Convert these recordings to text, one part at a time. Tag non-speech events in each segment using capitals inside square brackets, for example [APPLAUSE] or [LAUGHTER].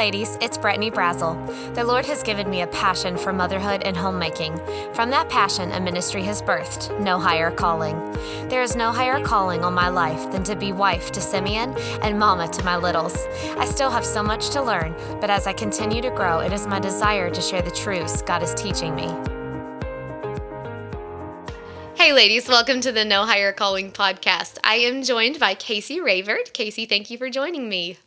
ladies, it's Brittany Brazel. The Lord has given me a passion for motherhood and homemaking. From that passion, a ministry has birthed No Higher Calling. There is no higher calling on my life than to be wife to Simeon and mama to my littles. I still have so much to learn, but as I continue to grow, it is my desire to share the truths God is teaching me. Hey, ladies, welcome to the No Higher Calling podcast. I am joined by Casey Rayford. Casey, thank you for joining me.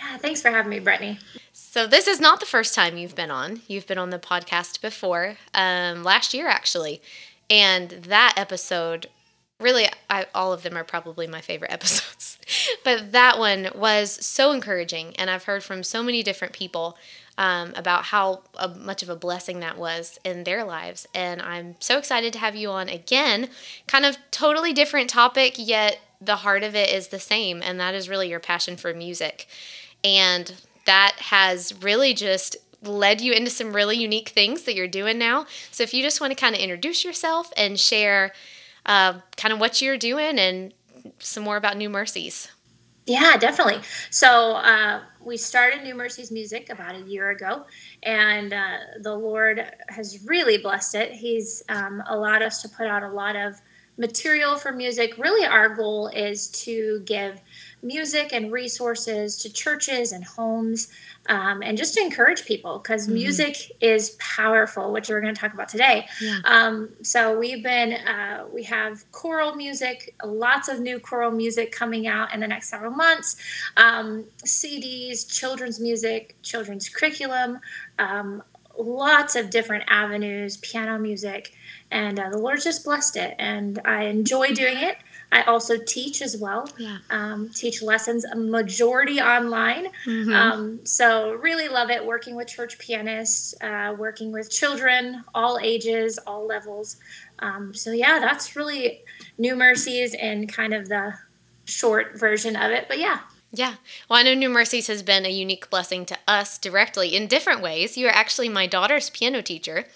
Yeah, thanks for having me, Brittany. So, this is not the first time you've been on. You've been on the podcast before, um, last year actually. And that episode, really, I, all of them are probably my favorite [LAUGHS] episodes. but that one was so encouraging. And I've heard from so many different people um, about how uh, much of a blessing that was in their lives. And I'm so excited to have you on again. Kind of totally different topic, yet the heart of it is the same, and that is really your passion for music. And that has really just led you into some really unique things that you're doing now. So if you just want to kind of introduce yourself and share uh, kind of what you're doing and some more about New Mercies. Yeah, definitely. So uh, we started New Mercies Music about a year ago, and uh, the Lord has really blessed it. He's um, allowed us to put out a lot of material for music. Really, our goal is to give music and resources to churches and homes um, and just to encourage people because mm-hmm. music is powerful which we're going to talk about today yeah. um, so we've been uh, we have choral music lots of new choral music coming out in the next several months um, cds children's music children's curriculum um, lots of different avenues piano music and uh, the lord just blessed it and i enjoy doing it I also teach as well. Yeah. Um, teach lessons, a majority online. Mm-hmm. Um, so really love it working with church pianists, uh, working with children, all ages, all levels. Um, so yeah, that's really New Mercies and kind of the short version of it. But yeah. Yeah. Well, I know New Mercies has been a unique blessing to us directly in different ways. You are actually my daughter's piano teacher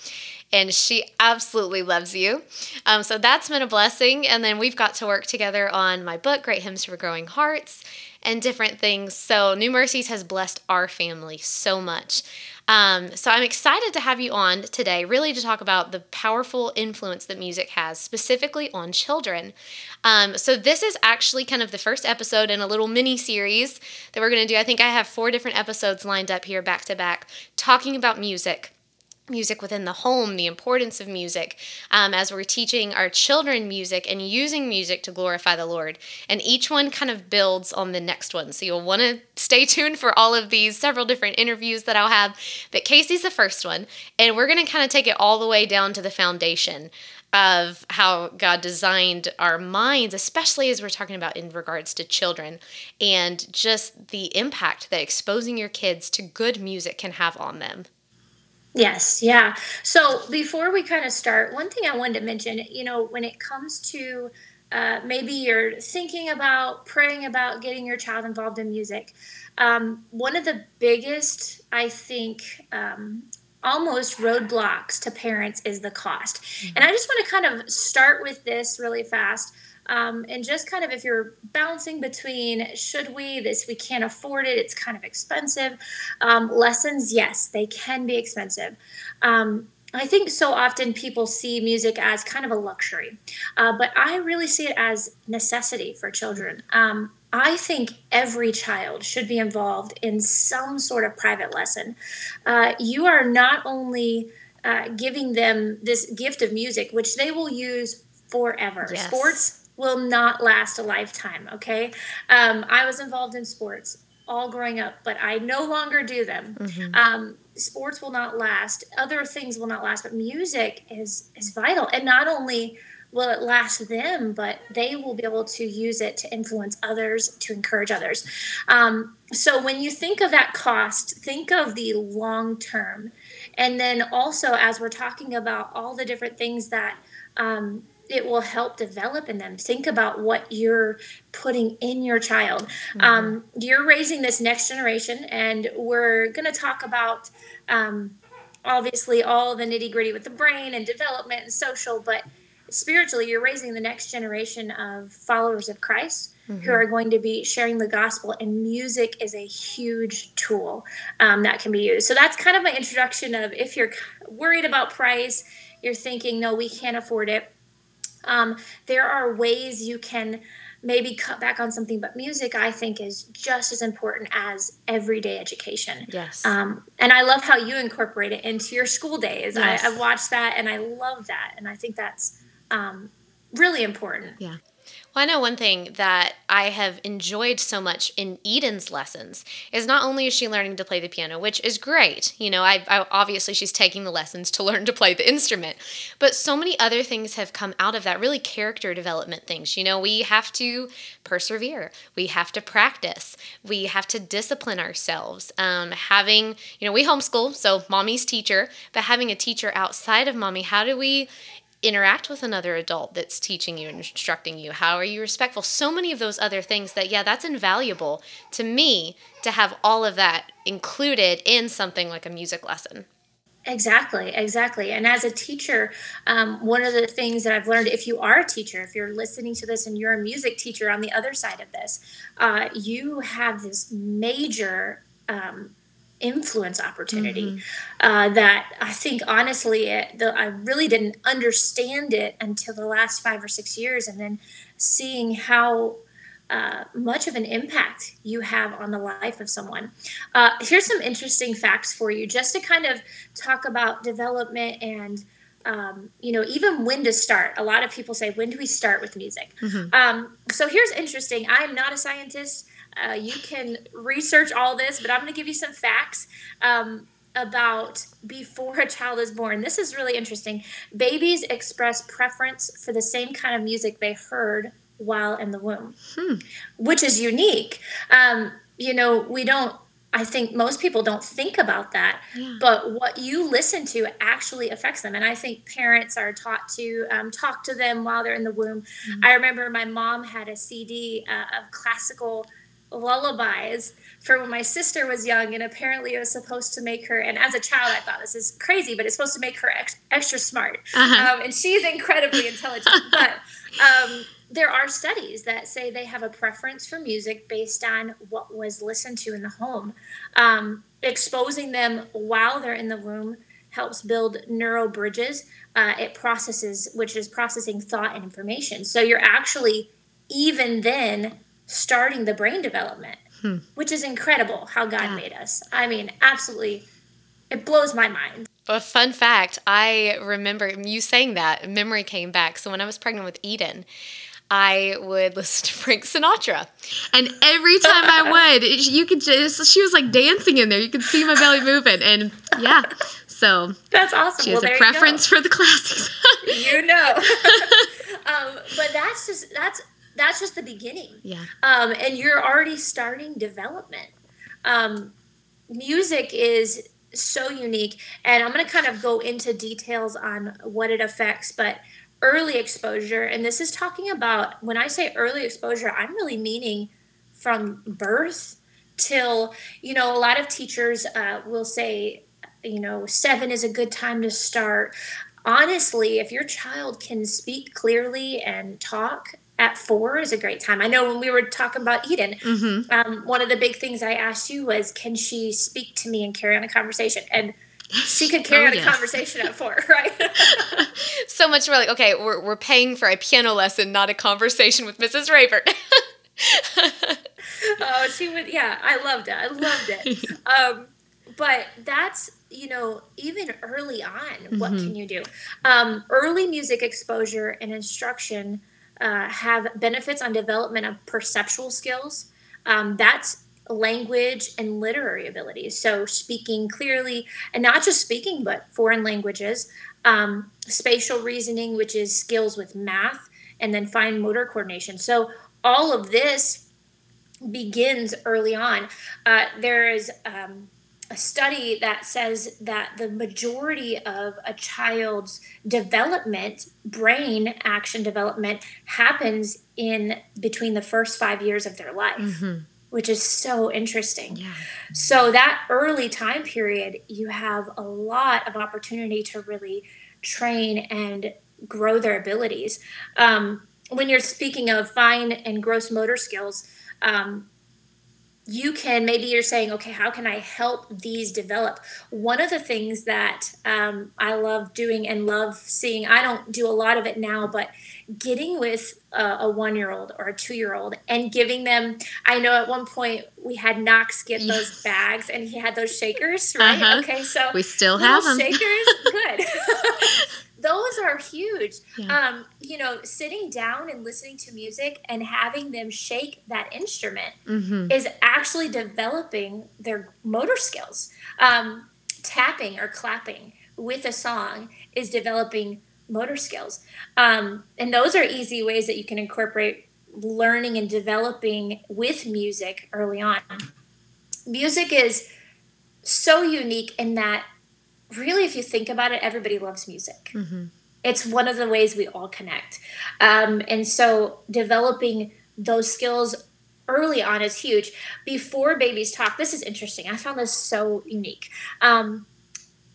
and she absolutely loves you. Um, so that's been a blessing. And then we've got to work together on my book, Great Hymns for Growing Hearts, and different things. So New Mercies has blessed our family so much. Um, so I'm excited to have you on today, really to talk about the powerful influence that music has, specifically on children. Um, so this is actually kind of the first episode in a little mini series that we're going to do. I think I have four different episodes lined up here back to back, talking about music music within the home, the importance of music, um, as we're teaching our children music and using music to glorify the Lord. And each one kind of builds on the next one. So you'll want to stay tuned for all of these several different interviews that I'll have. But Casey's the first one, and we're going to kind of take it all the way down to the foundation of how God designed our minds, especially as we're talking about in regards to children, and just the impact that exposing your kids to good music can have on them. Yes, yeah. So before we kind of start, one thing I wanted to mention, you know, when it comes to uh, maybe you're thinking about praying about getting your child involved in music, um, one of the biggest, I think, um, almost roadblocks to parents is the cost. Mm-hmm. And I just want to kind of start with this really fast. Um, and just kind of if you're bouncing between should we this we can't afford it it's kind of expensive um, lessons yes they can be expensive um, I think so often people see music as kind of a luxury, uh, but I really see it as necessity for children. Um, I think every child should be involved in some sort of private lesson. Uh, you are not only uh, giving them this gift of music, which they will use forever. Yes. Sports will not last a lifetime. Okay. Um, I was involved in sports all growing up, but I no longer do them. Mm-hmm. Um, sports will not last. Other things will not last, but music is is vital. And not only will it last them, but they will be able to use it to influence others, to encourage others. Um, so when you think of that cost, think of the long term. And then also, as we're talking about all the different things that um, it will help develop in them. Think about what you're putting in your child. Mm-hmm. Um, you're raising this next generation, and we're going to talk about um, obviously all the nitty gritty with the brain and development and social, but spiritually, you're raising the next generation of followers of Christ. mm-hmm. who are going to be sharing the gospel, and music is a huge tool um, that can be used. So that's kind of my introduction of if you're worried about price, you're thinking, no, we can't afford it. Um, there are ways you can maybe cut back on something, but music I think is just as important as everyday education. Yes. Um, and I love how you incorporate it into your school days. Yes. I, have watched that and I love that, and I think that's um, really important. Yeah. Well, I know one thing that I have enjoyed so much in Eden's lessons is not only is she learning to play the piano, which is great. You know, I, I, obviously she's taking the lessons to [LAUGHS] learn to play the instrument, but so many other things have come out of that. Really, character development things. You know, we have to persevere. We have to practice. We have to discipline ourselves. Um, having, you know, we homeschool, so mommy's teacher, but having a teacher outside of mommy, how do we interact with another adult that's teaching you and instructing you? How are you respectful? So many of those other things that, yeah, that's invaluable to me to have all of that included in something like a music lesson. Exactly, exactly. And as a teacher, um, one of the things that I've learned, if you are a teacher, if you're listening to this and you're a music teacher on the other side of this, uh, you have this major um, influence opportunity mm-hmm. uh, that I think honestly it, the, I really didn't understand it until the last five or six years and then seeing how uh, much of an impact you have on the life of someone. Uh, here's some interesting facts for you just to kind of talk about development and um, you know, even when to start. A lot of people say, when do we start with music? Mm-hmm. Um, so here's interesting. I'm not a scientist. Uh, you can research all this, but I'm going to give you some facts um, about before [LAUGHS] a child is born. This is really interesting. Babies express preference for the same kind of music they heard while in the womb, hmm. which is unique. Um, you know, we don't I think most people don't think about that, yeah. but what you listen to actually affects them. And I think parents are taught to um, talk to them while they're in the womb. Mm-hmm. I remember my mom had a CD uh, of classical lullabies for when my sister was young, and apparently it was supposed to make her. And as a child, I thought this is crazy, but it's supposed to make her ex- extra smart. Uh-huh. Um, and she's incredibly intelligent. [LAUGHS] but um, there are studies that say they have a preference for music based on what was listened to in the home. Um, exposing them while they're in the womb helps build neural bridges. Uh, it processes, which is processing thought and information. So you're actually even then starting the brain development, hmm. which is incredible how God yeah. made us. I mean, absolutely, it blows my mind. A fun fact I remember you saying that, memory came back. So when I was pregnant with Eden, I would [LAUGHS] listen to Frank Sinatra. And every time I [LAUGHS] would, you could just, she was like dancing in there. You could see my belly moving. And yeah, so. That's awesome. She has well, a preference for the classics. you know. [LAUGHS] um, but that's just, that's that's just the beginning. Yeah. Um, and you're already starting development. Um, music is so unique, and I'm going to kind of go into details on what it affects, but early exposure, and this is talking about when I say early exposure, I'm really meaning from birth till, you know, a lot of teachers uh, will say, you know, seven is a good time to start honestly, if your child can speak clearly and talk at four is a great time. I know when we were talking about Eden, mm-hmm. um, one of the big things I asked you was, can she speak to me and carry on a conversation? And she could [LAUGHS] carry oh, on yes. a conversation at four, [LAUGHS] right? [LAUGHS] so much more like, okay, we're, we're paying for a piano lesson, not a conversation with Mrs. Rayford. oh, she would, yeah, I loved it. I loved it. Um, but that's, you know, even early on, mm-hmm. what can you do? Um, early music exposure and instruction uh, have benefits on development of perceptual skills. Um, that's language and literary abilities. So, speaking clearly, and not just speaking, but foreign languages, um, spatial reasoning, which is skills with math, and then fine motor coordination. So, all of this begins early on. Uh, there is um, a study that says that the majority of a child's development, brain action development, happens in between the first five years of their life. Mm-hmm. Which is so interesting. Yeah. So, that early time period, you have a lot of opportunity to really train and grow their abilities. Um, when you're speaking of fine and gross motor skills, um, you can maybe you're saying okay how can i help these develop one of the things that um, i love doing and love seeing i don't do a lot of it now but getting with a, a one year old or a two year old and giving them i know at one point we had knox get yes. those bags and he had those shakers right uh-huh. okay so we still have them shakers good [LAUGHS] those are huge. Yeah. Um, you know, sitting down and listening to music and having them shake that instrument mm-hmm. is actually developing their motor skills. Um, tapping or clapping with a song is developing motor skills. Um, and those are easy ways that you can incorporate learning and developing with music early on. Music is so unique in that really, if you think about it, everybody loves music. Mm-hmm. It's one of the ways we all connect. Um, and so developing those skills early on is huge. Before babies talk, this is interesting. I found this so unique. Um,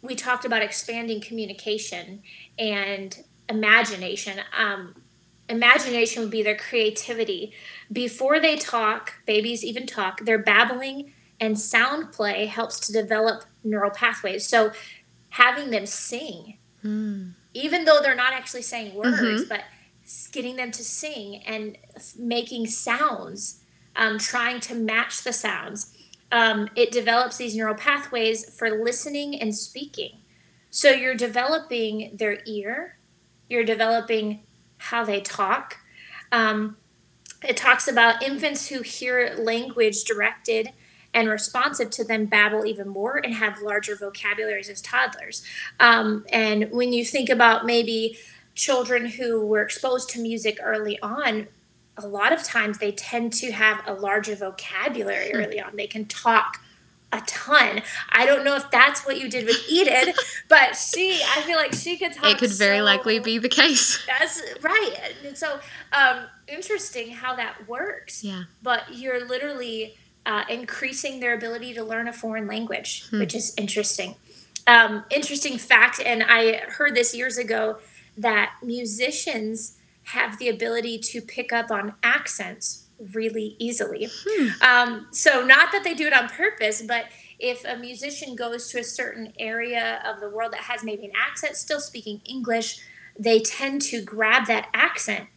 we talked about expanding communication and imagination. Um, imagination would be their creativity. Before they talk, babies even talk, they're babbling, and sound play helps to develop neural pathways. So having them sing, mm. even though they're not actually saying words, mm-hmm. but getting them to sing and making sounds, um, trying to match the sounds. Um, it develops these neural pathways for listening and speaking. So you're developing their ear, you're developing how they talk. Um, it talks about infants who hear language directed and responsive to them babble even more and have larger vocabularies as toddlers. Um, and when you think about maybe children who were exposed to music early on, a lot of times they tend to have a larger vocabulary hmm. early on. They can talk a ton. I don't know if that's what you did with Eden, [LAUGHS] but she, I feel like she could talk. It could very likely be the case. [LAUGHS] That's right. And so, um, interesting how that works. Yeah. But you're literally uh, increasing their ability to learn a foreign language, hmm. which is interesting. Um, interesting fact, and I heard this years ago that musicians have the ability to pick up on accents really easily. Hmm. Um, so, not that they do it on purpose, but if a musician goes to a certain area of the world that has maybe an accent, still speaking English, they tend to grab that accent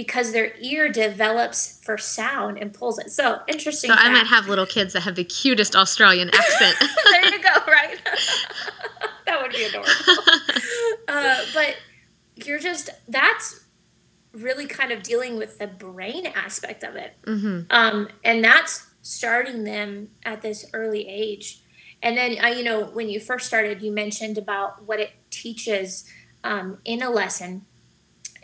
because their ear develops for sound and pulls it. So interesting. So fact. I might have little kids that have the cutest Australian accent. [LAUGHS] there you go, [LAUGHS] right? [LAUGHS] that would be adorable. Uh, but you're just, that's really kind of dealing with the brain aspect of it. Mm-hmm. Um, and that's starting them at this early age. And then, uh, you know, when you first started, you mentioned about what it teaches um, in a lesson.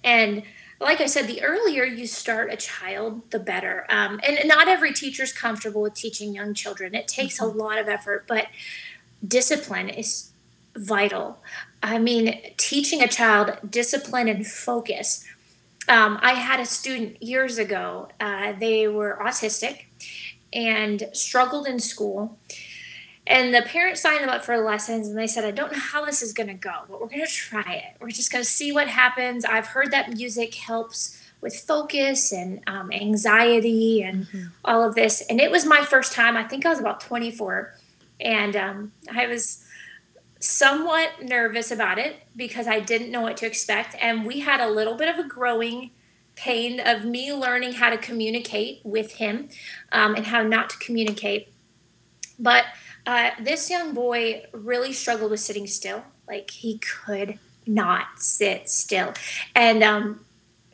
And like I said, the earlier you start a child, the better. Um, and not every teacher is comfortable with teaching young children. It takes mm-hmm. a lot of effort, but discipline is vital. I mean, teaching a child discipline and focus. Um, I had a student years ago, uh, they were autistic and struggled in school and the parents signed them up for lessons and they said, I don't know how this is going to go, but we're going to try it. We're just going to see what happens. I've heard that music helps with focus and um, anxiety and mm-hmm. all of this. And it was my first time. I think I was about 24. And um, I was somewhat nervous about it because I didn't know what to expect. And we had a little bit of a growing pain of me learning how to communicate with him um, and how not to communicate. But uh, this young boy really struggled with sitting still. Like he could not sit still. And um,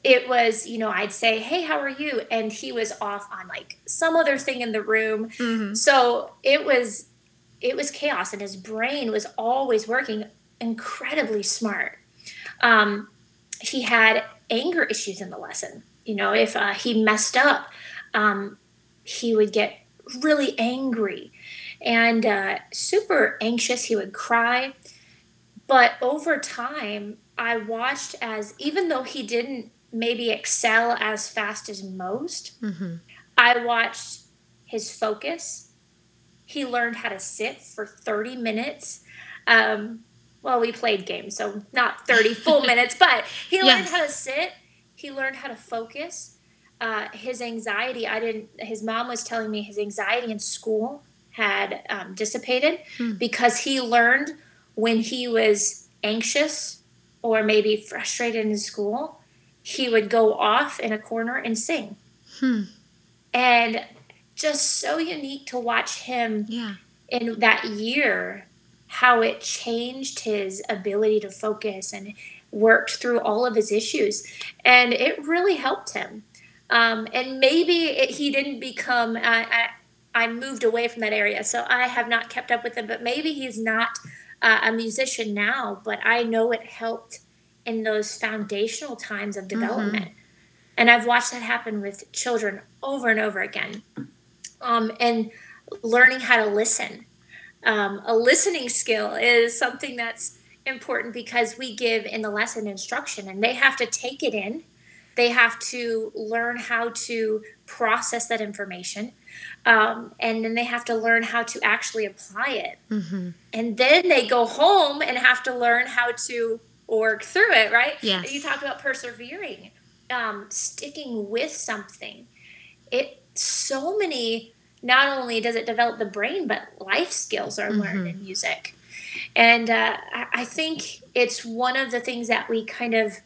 it was, you know, I'd say, Hey, how are you? And he was off on like some other thing in the room. Mm-hmm. So it was, it was chaos. And his brain was always working incredibly smart. Um, he had anger issues in the lesson. You know, if uh, he messed up, um, he would get really angry and uh, super anxious. He would cry. But over time, I watched as, even though he didn't maybe excel as fast as most, mm-hmm. I watched his focus. He learned how to sit for 30 minutes. Um, well, we played games, so not 30 [LAUGHS] full minutes, but he learned yes. how to sit he learned how to focus. Uh, his anxiety, I didn't, his mom was telling me his anxiety in school had um, dissipated hmm. because he learned when he was anxious or maybe frustrated in school, he would go off in a corner and sing. Hmm. And just so unique to watch him yeah. in that year, how it changed his ability to focus and worked through all of his issues. And it really helped him. Um, and maybe it, he didn't become, I, I, moved away from that area, so I have not kept up with him, but maybe he's not uh, a musician now, but I know it helped in those foundational times of mm-hmm. development. Mm-hmm. And I've watched that happen with children over and over again. Um, and learning how to listen. Um, a listening skill is something that's important because we give in the lesson instruction and they have to take it in. They have to learn how to process that information. Um, and then they have to learn how to actually apply it. Mm-hmm. And then they go home and have to learn how to work through it, right? Yes. You talked about persevering, um, sticking with something. It so many. Not only does it develop the brain, but life skills are learned mm-hmm. in music, and uh, I think it's one of the things that we kind of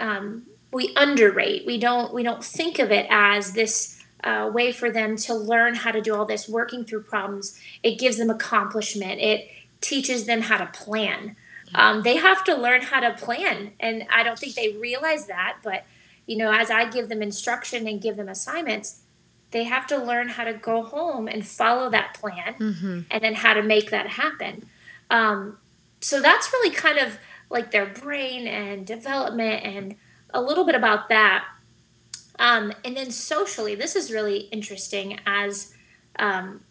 um, we underrate. We don't we don't think of it as this uh, way for them to learn how to do all this working through problems. It gives them accomplishment. It teaches them how to plan um, they have to learn how to plan and i don't think they realize that but you know as i give them instruction and give them assignments they have to learn how to go home and follow that plan mm-hmm. and then how to make that happen um, so that's really kind of like their brain and development and a little bit about that. Um, and then socially this is really interesting as um,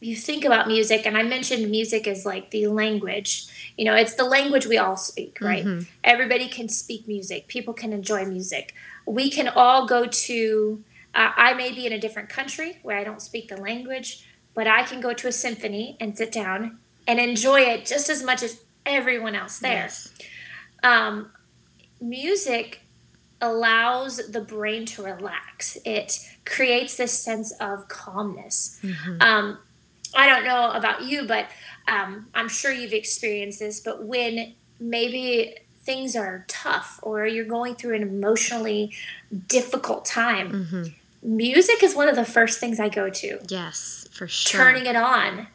you think about music and i mentioned music is like the language. You know it's the language we all speak right? Mm-hmm. everybody can speak music. People can enjoy music. We can all go to uh, i may be in a different country where i don't speak the language but i can go to a symphony and sit down and enjoy it just as much as everyone else there. Yes. um, music allows the brain to relax it creates this sense of calmness mm-hmm. um, I don't know about you, but um, I'm sure you've experienced this. But when maybe things are tough or you're going through an emotionally difficult time, mm-hmm. music is one of the first things I go to. Yes, for sure. Turning it on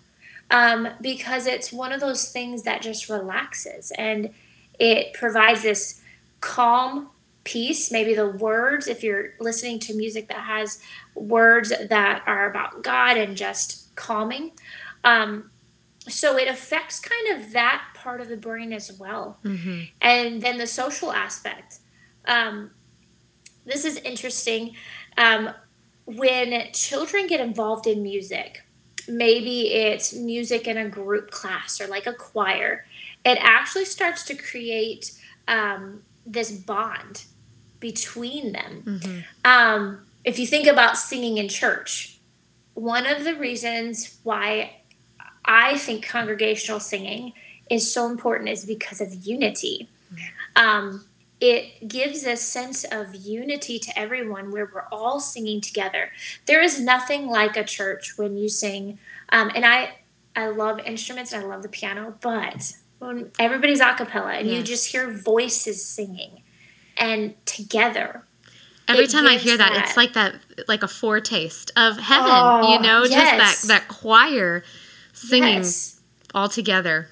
um, because it's one of those things that just relaxes and it provides this calm peace. Maybe the words, if you're listening to music that has words that are about God and just calming. Um, so it affects kind of that part of the brain as well. Mm-hmm. And then the social aspect. Um, this is interesting. Um, when children get involved in music, maybe it's music in a group class or like a choir, it actually starts to create um, this bond between them. Mm-hmm. Um, if you think about singing in church, one of the reasons why I think congregational singing is so important is because of unity. Um, it gives a sense of unity to everyone where we're all singing together. There is nothing like a church when you sing, um, and I I love instruments and I love the piano, but when everybody's a cappella and yes. you just hear voices singing and together every time I hear that, that, it's like that, like a foretaste of heaven. Oh, you know, yes. just that that choir singing yes. all together.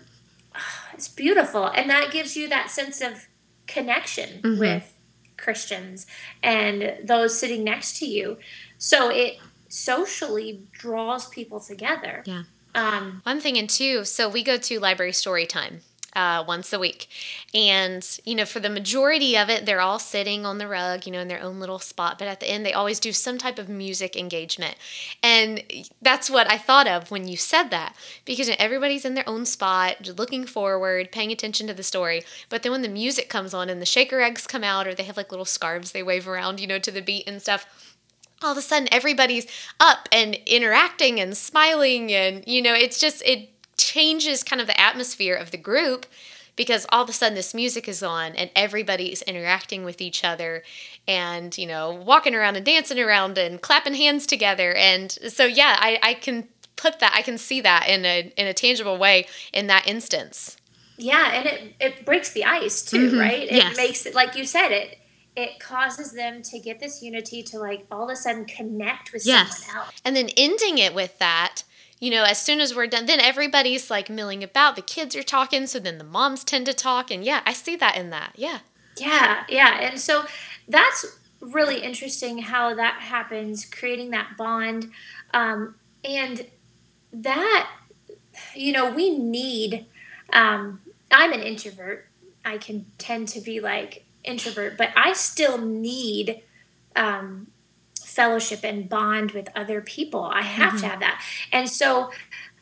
It's beautiful, and that gives you that sense of connection mm-hmm. with Christians and those sitting next to you. So it socially draws people together. Yeah. Um, One thing and two, so we go to library story time uh, once a week. And, you know, for the majority of it, they're all sitting on the rug, you know, in their own little spot. But at the end, they always do some type of music engagement. And that's what I thought of when you said that, because everybody's in their own spot, looking forward, paying attention to the story. But then when the music comes on and the shaker eggs come out, or they have like little scarves they wave around, you know, to the beat and stuff all of a sudden everybody's up and interacting and smiling and you know it's just it changes kind of the atmosphere of the group because all of a sudden this music is on and everybody's interacting with each other and you know walking around and dancing around and clapping hands together and so yeah i, I can put that i can see that in a in a tangible way in that instance yeah and it it breaks the ice too mm-hmm. right it yes. makes it like you said it it causes them to get this unity to like all of a sudden connect with yes. someone else and then ending it with that you know, as soon as we're done, then everybody's like milling about. The kids are talking, so then the moms tend to talk. And yeah, I see that in that. Yeah. Yeah, yeah. And so that's really interesting how that happens, creating that bond. Um, and that, you know, we need, um, I'm an introvert. I can tend to be like introvert, but I still need um, fellowship and bond with other people. I have mm-hmm. to have that. And so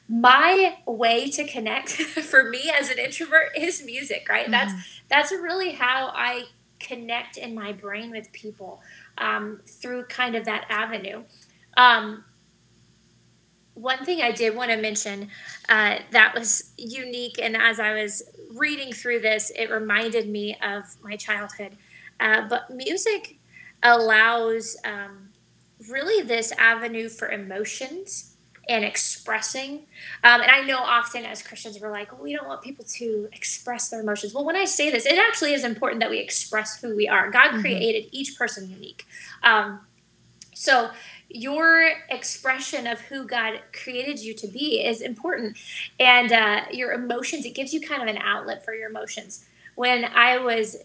my way to connect [LAUGHS] for me as an introvert is music, right? Mm-hmm. That's that's really how I connect in my brain with people um, through kind of that avenue. Um, one thing I did want to mention uh, that was unique, and as I was reading through this, it reminded me of my childhood. Uh, but music allows um, really this avenue for emotions and expressing. Um, and I know often as Christians, we're like, we don't want people to express their emotions. Well, when I say this, it actually is important that we express who we are. God mm-hmm. created each person unique. Um, so your expression of who God created you to be is important. And uh, your emotions, it gives you kind of an outlet for your emotions. When I was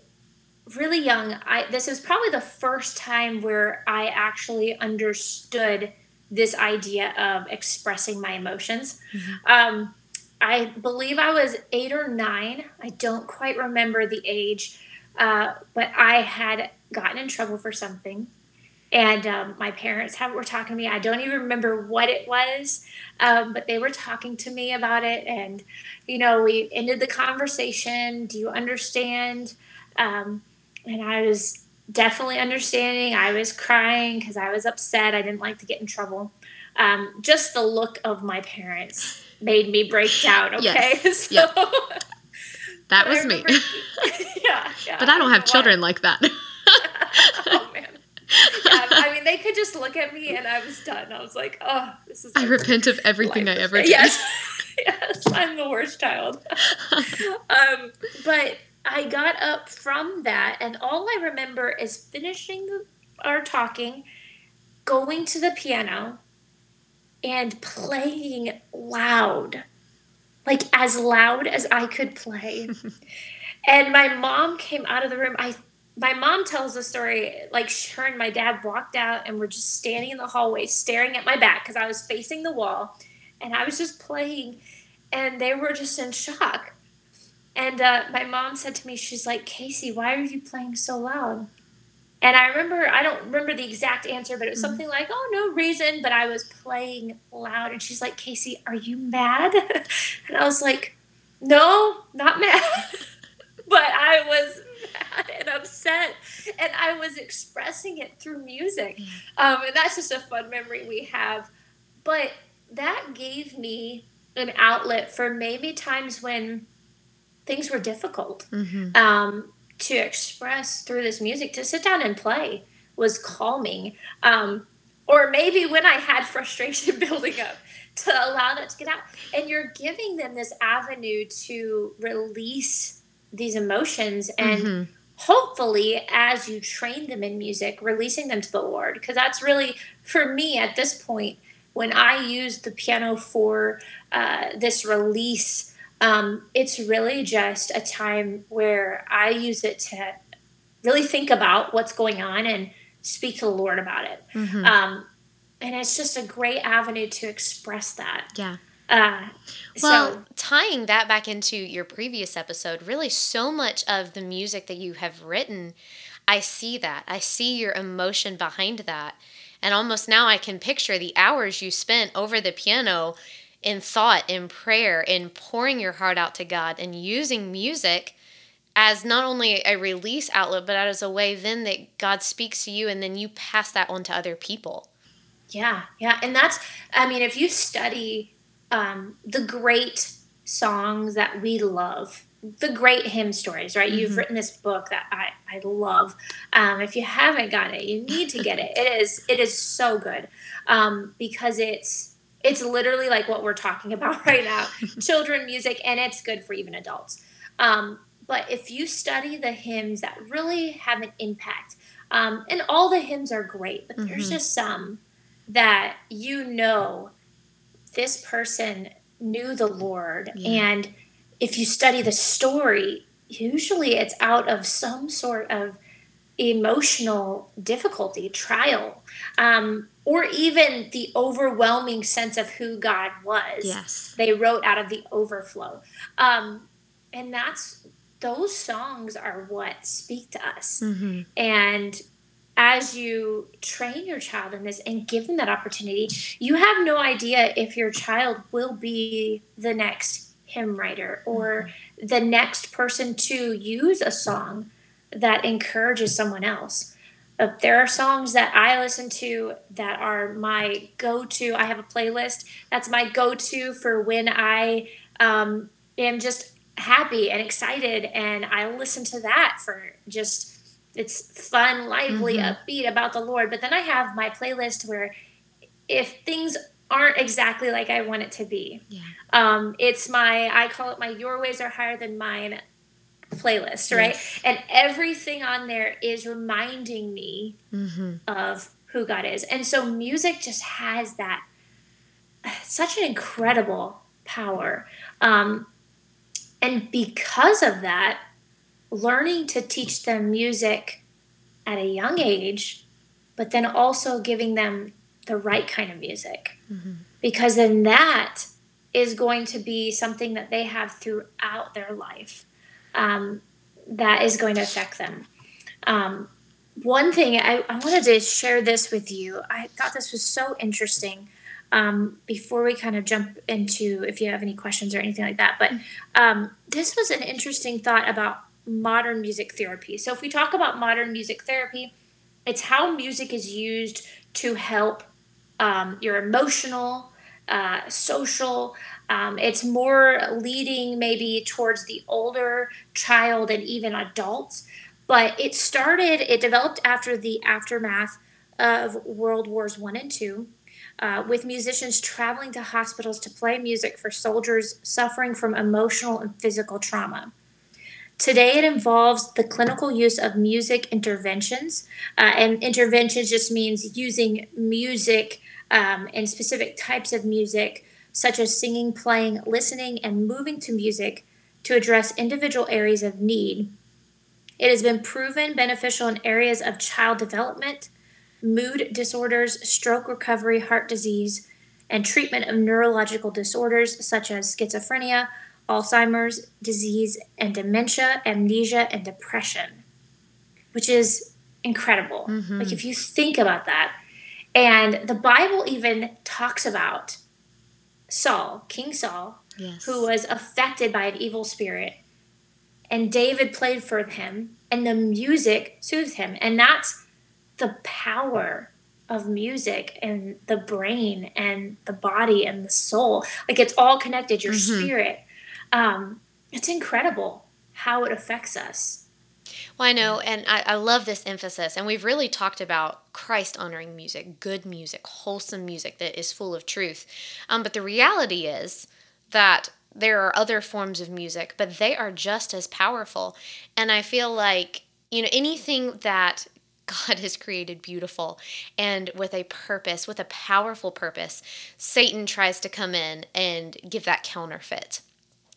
really young, I this was probably the first time where I actually understood this idea of expressing my emotions. Mm-hmm. Um, I believe I was eight or nine. I don't quite remember the age, uh, but I had gotten in trouble for something. And um, my parents have, were talking to me. I don't even remember what it was, um, but they were talking to me about it. And, you know, we ended the conversation. Do you understand? Um, and I was definitely understanding. I was crying because I was upset. I didn't like to get in trouble. Um, just the look of my parents made me break down. Okay, [LAUGHS] yes. so, yep. that was me. [LAUGHS] yeah, yeah, but I don't have children like that. [LAUGHS] oh man. Yeah, I mean, they could just look at me and I was done. I was like, oh, this is. I repent of everything life. I ever did. Yes, yes, I'm the worst child. um, but I got up from that, and all I remember is finishing the, our talking, going to the piano, and playing loud, like as loud as I could play. [LAUGHS] and my mom came out of the room. I my mom tells the story like her and my dad walked out and were just standing in the hallway staring at my back because I was facing the wall and I was just playing and they were just in shock. And uh, my mom said to me, she's like, Casey, why are you playing so loud? And I remember, I don't remember the exact answer, but it was mm-hmm. something like, oh, no reason. But I was playing loud. And she's like, Casey, are you mad? [LAUGHS] and I was like, no, not mad. [LAUGHS] but I was mad and upset. And I was expressing it through music. Um, and that's just a fun memory we have. But that gave me an outlet for maybe times when things were difficult mm-hmm. um, to express through this music. To sit down and play was calming. Um, or maybe when I had [LAUGHS] frustration [LAUGHS] building up, to allow that to get out. And you're giving them this avenue to release these emotions and mm-hmm. hopefully as you train them in music releasing them to the lord because that's really for me at this point when i use the piano for uh, this release um, it's really just a time where I use it to really think about what's going on and speak to the Lord about it. Mm-hmm. Um, and it's just a great avenue to express that. Yeah. Uh, well, so, tying that back into your previous episode, really so much of the music that you have written, I see that. I see your emotion behind that. And almost now I can picture the hours you spent over the piano in thought, in prayer, in pouring your heart out to God and using music as not only a release outlet, but as a way then that God speaks to you and then you pass that on to other people. Yeah, yeah. And that's, I mean, if you study um, the great songs that we love, the great hymn stories, right? Mm-hmm. You've written this book that I, I love. Um, if you haven't got it, you need to get it. It is it is so good um, because it's it's literally like what we're talking about [LAUGHS] right now, [LAUGHS] children music, and it's good for even adults. Um, but if you study the hymns that really have an impact, um, and all the hymns are great, but mm-hmm. there's just some that you know this person knew the Lord yeah. and if you study the story, usually it's out of some sort of emotional difficulty, trial, um, or even the overwhelming sense of who God was. Yes. They wrote out of the overflow. Um, and that's those songs are what speak to us. Mm-hmm. And as you train your child in this and give them that opportunity, you have no idea if your child will be the next hymn writer or the next person to use a song that encourages someone else. Uh, there are songs that I listen to that are my go to. I have a playlist that's my go to for when I um, am just happy and excited, and I listen to that for just it's fun, lively, mm-hmm. upbeat about the Lord. But then I have my playlist where if things aren't exactly like I want it to be. Yeah. Um, it's my I call it my Your Ways Are Higher Than Mine playlist, right? Yes. And everything on there is reminding me mm-hmm. of who God is. And so music just has that such an incredible power. Um, and because of that, learning to teach them music at a young age, but then also giving them the right kind of music. Mm-hmm. Because then that is going to be something that they have throughout their life um, that is going to affect them. Um, one thing I, I, wanted to share this with you. I thought this was so interesting. Um, before we kind of jump into if you have any questions or anything like that, but um, this was an interesting thought about modern music therapy. So, if we talk about modern music therapy, it's how music is used to help um, your emotional, uh, social. Um, it's more leading maybe towards the older child and even adults. But it started, it developed after the aftermath of World Wars One and Two. Uh, with musicians traveling to hospitals to play music for soldiers suffering from emotional and physical trauma. Today, it involves the clinical use of music interventions. Uh, and interventions just means using music um, and specific types of music, such as singing, playing, listening, and moving to music to address individual areas of need. It has been proven beneficial in areas of child development, mood disorders, stroke recovery, heart disease, and treatment of neurological disorders such as schizophrenia, Alzheimer's disease, and dementia, amnesia, and depression, which is incredible. Mm-hmm. Like, if you think about that, and the Bible even talks about Saul, King Saul, yes. who was affected by an evil spirit. And David played for him, and the music soothed him. And that's the power of music and the brain and the body and the soul. Like it's all connected, your mm-hmm. spirit. Um, it's incredible how it affects us. Well, I know, and I, I love this emphasis. And we've really talked about Christ honoring music, good music, wholesome music that is full of truth. Um, but the reality is that there are other forms of music, but they are just as powerful. And I feel like, you know, anything that [LAUGHS] God has created beautiful and with a purpose, with a powerful purpose, Satan tries to come in and give that counterfeit.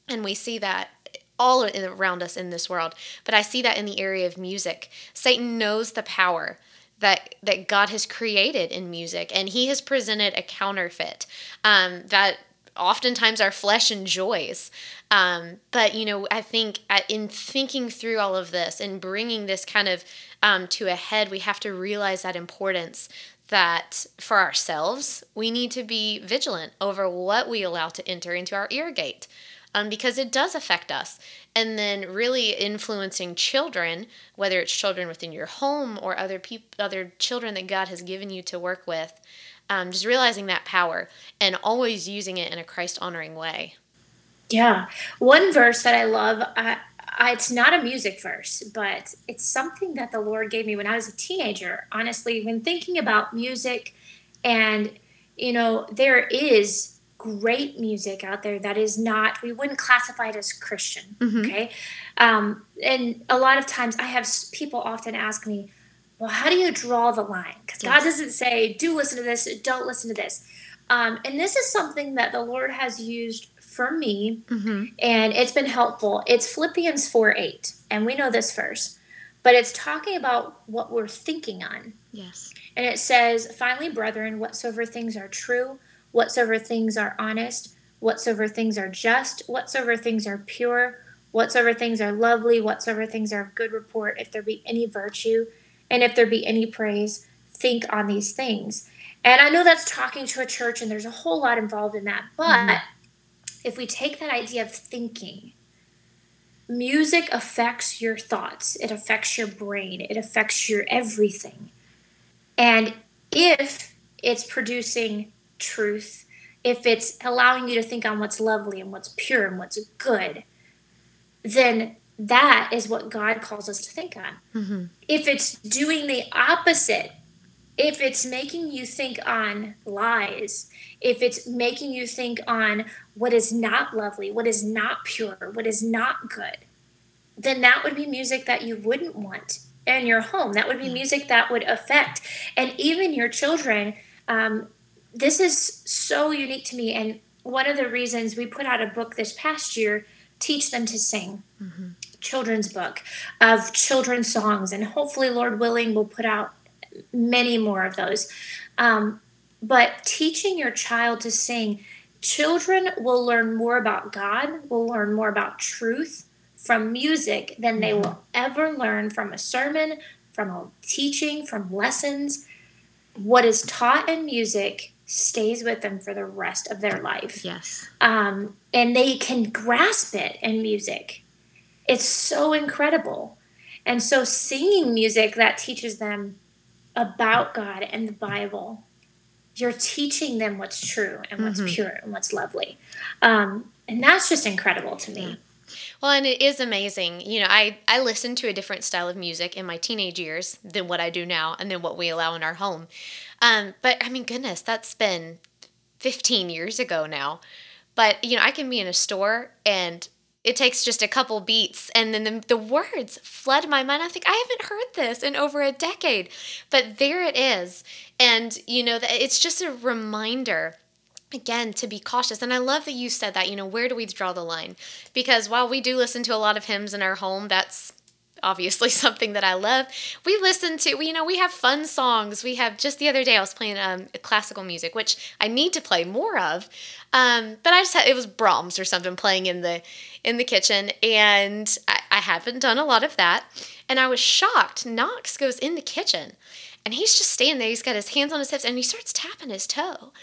And we see that all around us in this world. But I see that in the area of music. Satan knows the power that that God has created in music, and He has presented a counterfeit um, that oftentimes our flesh enjoys. Um, but you know, I think in thinking through all of this and bringing this kind of um, to a head, we have to realize that importance that for ourselves, we need to be vigilant over what we allow to enter into our ear gate um, because it does affect us. And then really influencing children, whether it's children within your home or other people, other children that God has given you to work with, um, just realizing that power and always using it in a Christ honoring way. Yeah. One verse that I love, I, I, it's not a music verse, but it's something that the Lord gave me when I was a teenager. Honestly, when thinking about music, and, you know, there is great music out there that is not we wouldn't classify it as christian mm-hmm. okay um, and a lot of times i have people often ask me well how do you draw the line because yes. god doesn't say do listen to this don't listen to this um, and this is something that the lord has used for me mm-hmm. and it's been helpful it's philippians 4 8 and we know this verse but it's talking about what we're thinking on yes and it says finally brethren whatsoever things are true whatsoever things are honest, whatsoever things are just, whatsoever things are pure, whatsoever things are lovely, whatsoever things are of good report, if there be any virtue, and if there be any praise, think on these things. And I know that's talking to a church, and there's a whole lot involved in that. But mm-hmm. if we take that idea of thinking, music affects your thoughts, it affects your brain, it affects your everything. And if it's producing truth, if it's allowing you to think on what's lovely and what's pure and what's good, then that is what God calls us to think on. Mm-hmm. If it's doing the opposite, if it's making you think on lies, if it's making you think on what is not lovely, what is not pure, what is not good, then that would be music that you wouldn't want in your home. That would be music that would affect, and even your children. Um, this is so unique to me. And one of the reasons we put out a book this past year, Teach Them to Sing, mm-hmm. children's book of children's songs. And hopefully, Lord willing, we'll put out many more of those. Um, but teaching your child to sing, children will learn more about God, will learn more about truth from music than they mm-hmm. will ever learn from a sermon, from a teaching, from lessons. What is taught in music stays with them for the rest of their life. Yes. Um, and they can grasp it in music. It's so incredible. And so, singing music that teaches them about God and the Bible, you're teaching them what's true and what's mm-hmm. pure and what's lovely. Um, and that's just incredible to me. Well, and it is amazing. You know, I, I listened to a different style of music in my teenage years than what I do now and then what we allow in our home. Um, but I mean, goodness, that's been 15 years ago now. But, you know, I can be in a store and it takes just a couple beats and then the, the words flood my mind. I think I haven't heard this in over a decade, but there it is. And, you know, it's just a reminder again to be cautious and i love that you said that you know where do we draw the line because while we do listen to a lot of hymns in our home that's obviously [LAUGHS] something that I love. We listen to, you know, we have fun songs. We have just the other day I was playing um, classical music, which I need to play more of. Um, but I just had it was Brahms or something playing in the in the kitchen, and I, I haven't done a lot of that. And I was shocked. Knox goes in the kitchen, and he's just standing there. He's got his hands on his hips, and he starts tapping his toe,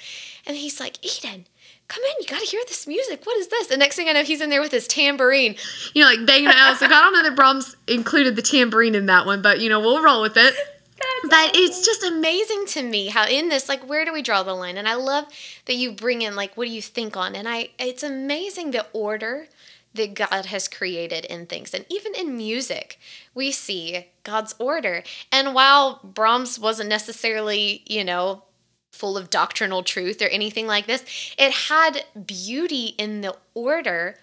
and he's like, Eden come in, you gotta hear this music. What is this? The next thing I know, he's in there with his tambourine, you know, like banging out. like, I don't know that Brahms included the tambourine in that one, but you know, we'll roll with it. [LAUGHS] That's but awesome. it's just amazing to me how in this, like, where do we draw the line? And I love that you bring in, like, what do you think on? And I, it's amazing the order that God has created in things. And even in music, we see God's order. And while Brahms wasn't necessarily, you know, full of doctrinal truth or anything like this. It had beauty in the order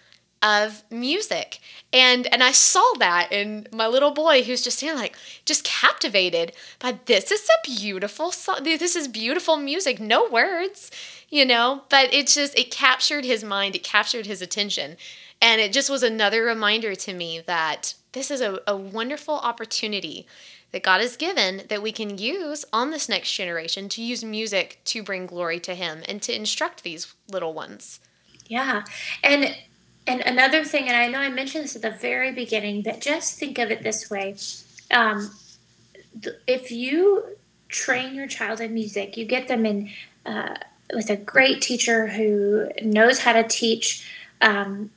of music. And and I saw that in my little boy who's just saying like just captivated by this is a beautiful song. This is beautiful music, no words, you know, but it just it captured his mind, it captured his attention. And it just was another reminder to me that this is a, a wonderful opportunity that God has given that we can use on this next generation to use music to bring glory to Him and to instruct these little ones. Yeah. And and another thing, and I know I mentioned this at the very beginning, but just think of it this way. Um, if you train your child in music, you get them in uh, with a great teacher who knows how to teach um,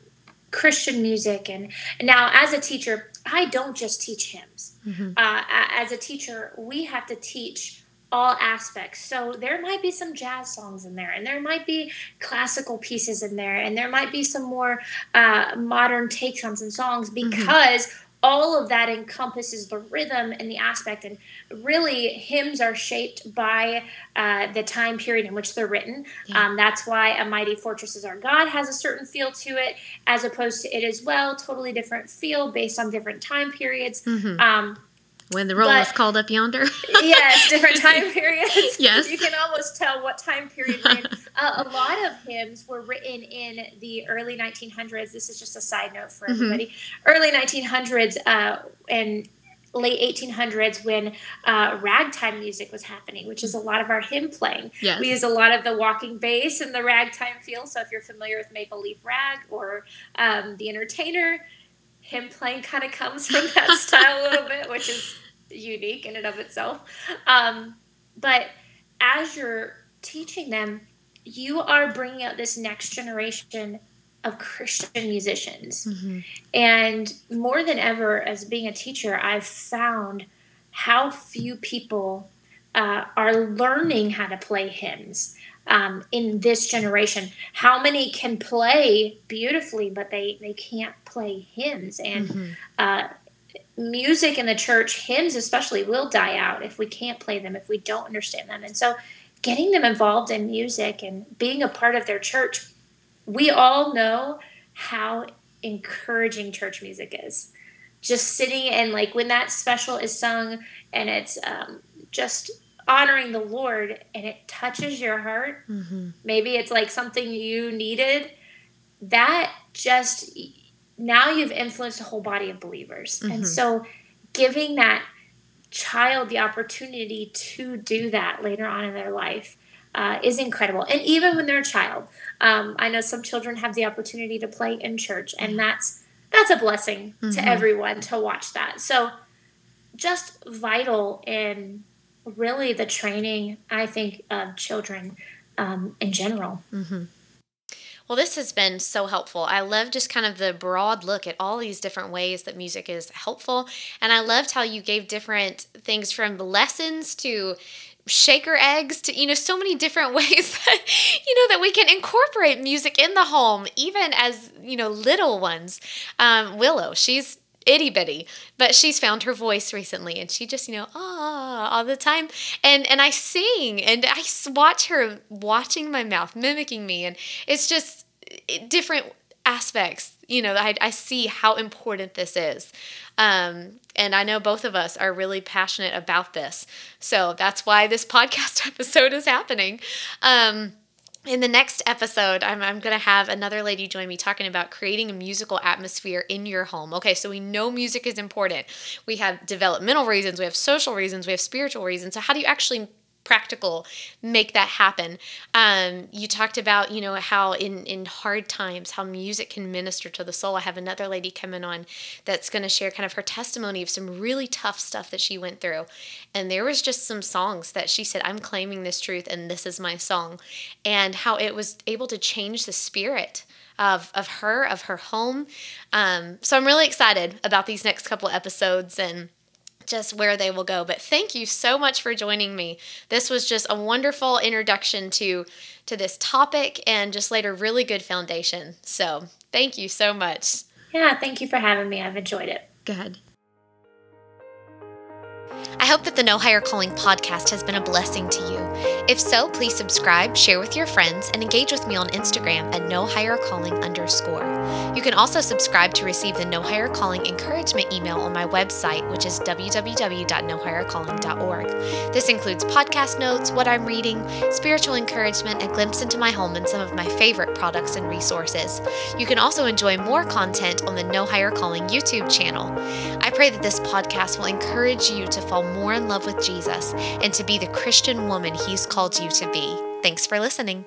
Christian music. And now, as a teacher, I don't just teach hymns. Mm-hmm. Uh, as a teacher, we have to teach all aspects. So there might be some jazz songs in there, and there might be classical pieces in there, and there might be some more uh, modern takes on some songs mm-hmm. because. Mm-hmm. All of that encompasses the rhythm and the aspect, and really, hymns are shaped by uh, the time period in which they're written. Yeah. Um, that's why "A Mighty Fortress Is Our God" has a certain feel to it, as opposed to It Is Well," totally different feel based on different time periods. Mm-hmm. Um, when the roll but, is called up yonder. [LAUGHS] yes, different time [LAUGHS] periods. [LAUGHS] yes. You can almost tell what time period. Uh, a lot of hymns were written in the early 1900s. This is just a side note for mm-hmm. everybody. Mm-hmm. Early 1900s uh, and late 1800s when uh, ragtime music was happening, which is a lot of our hymn playing. Yes. We use a lot of the walking bass and the ragtime feel. So if you're familiar with Maple Leaf Rag or um, The Entertainer, hymn playing kind of comes from that [LAUGHS] style a little bit, which is unique in and of itself. Um, but as you're teaching them, you are bringing out this next generation of Christian musicians. Mm-hmm. And more than ever, as being a teacher, I've found how few people uh, are learning how to play hymns. Um, in this generation, how many can play beautifully, but they, they can't play hymns. And mm-hmm. uh, music in the church, hymns especially, will die out if we can't play them, if we don't understand them. And so, getting them involved in music and being a part of their church, we all know how encouraging church music is. Just sitting and like when that special is sung and it's um, just honoring the Lord and it touches your heart, mm-hmm. maybe it's like something you needed. That just now you've influenced a whole body of believers. Mm-hmm. And so giving that child the opportunity to do that later on in their life uh, is incredible. And even when they're a child, um, I know some children have the opportunity to play in church, and mm-hmm. that's that's a blessing mm-hmm. to everyone to watch that. So just vital in really the training, I think, of children um, in general. Mm-hmm. Well, this has been so helpful. I love just kind of the broad look at all these different ways that music is helpful. And I loved how you gave different things from lessons to shaker eggs to you know so many different [LAUGHS] ways that you know that we can incorporate music in the home even as you know little ones um, willow she's itty bitty, but she's found her voice recently and she just, you know, ah, all the time. And and I sing and I watch her watching my mouth, mimicking me. And it's just different aspects, you know, I, I see how important this is. Um, and I know both of us are really passionate about this. So that's why this [LAUGHS] podcast episode is happening. Um, in the next episode, I'm, I'm going to have another lady join me talking about creating a musical atmosphere in your home. Okay, so we know music is important. We have developmental reasons, we have social reasons, we have spiritual reasons. So, how do you actually practical make that happen. Um, you talked about you know how in in hard times how music can minister to the soul. I have another lady coming on that's going to share kind of her testimony of some really tough stuff that she went through. And there was just some songs that she said i'm claiming this truth and this is my song. And how it was able to change the spirit of, of her of her home. Um, so i'm really excited about these next couple episodes and just where they will go. But thank you so much for joining me. This was just a wonderful introduction to to this topic and just laid a really good foundation. So, thank you so much. Yeah, thank you for having me. I've enjoyed it. Good. I hope that the No Higher Calling podcast has been a blessing to you. If so, please subscribe, share with your friends, and engage with me on Instagram at No Higher Calling underscore. You can also subscribe to receive the No Higher Calling encouragement email on my website, which is www.nohighercalling.org. This includes podcast notes, what I'm reading, spiritual encouragement, a glimpse into my home, and some of my favorite products and resources. You can also enjoy more content on the No Higher Calling YouTube channel. I pray that this podcast will encourage you to fall more in love with Jesus and to be the Christian woman He's called you to be. Thanks for listening.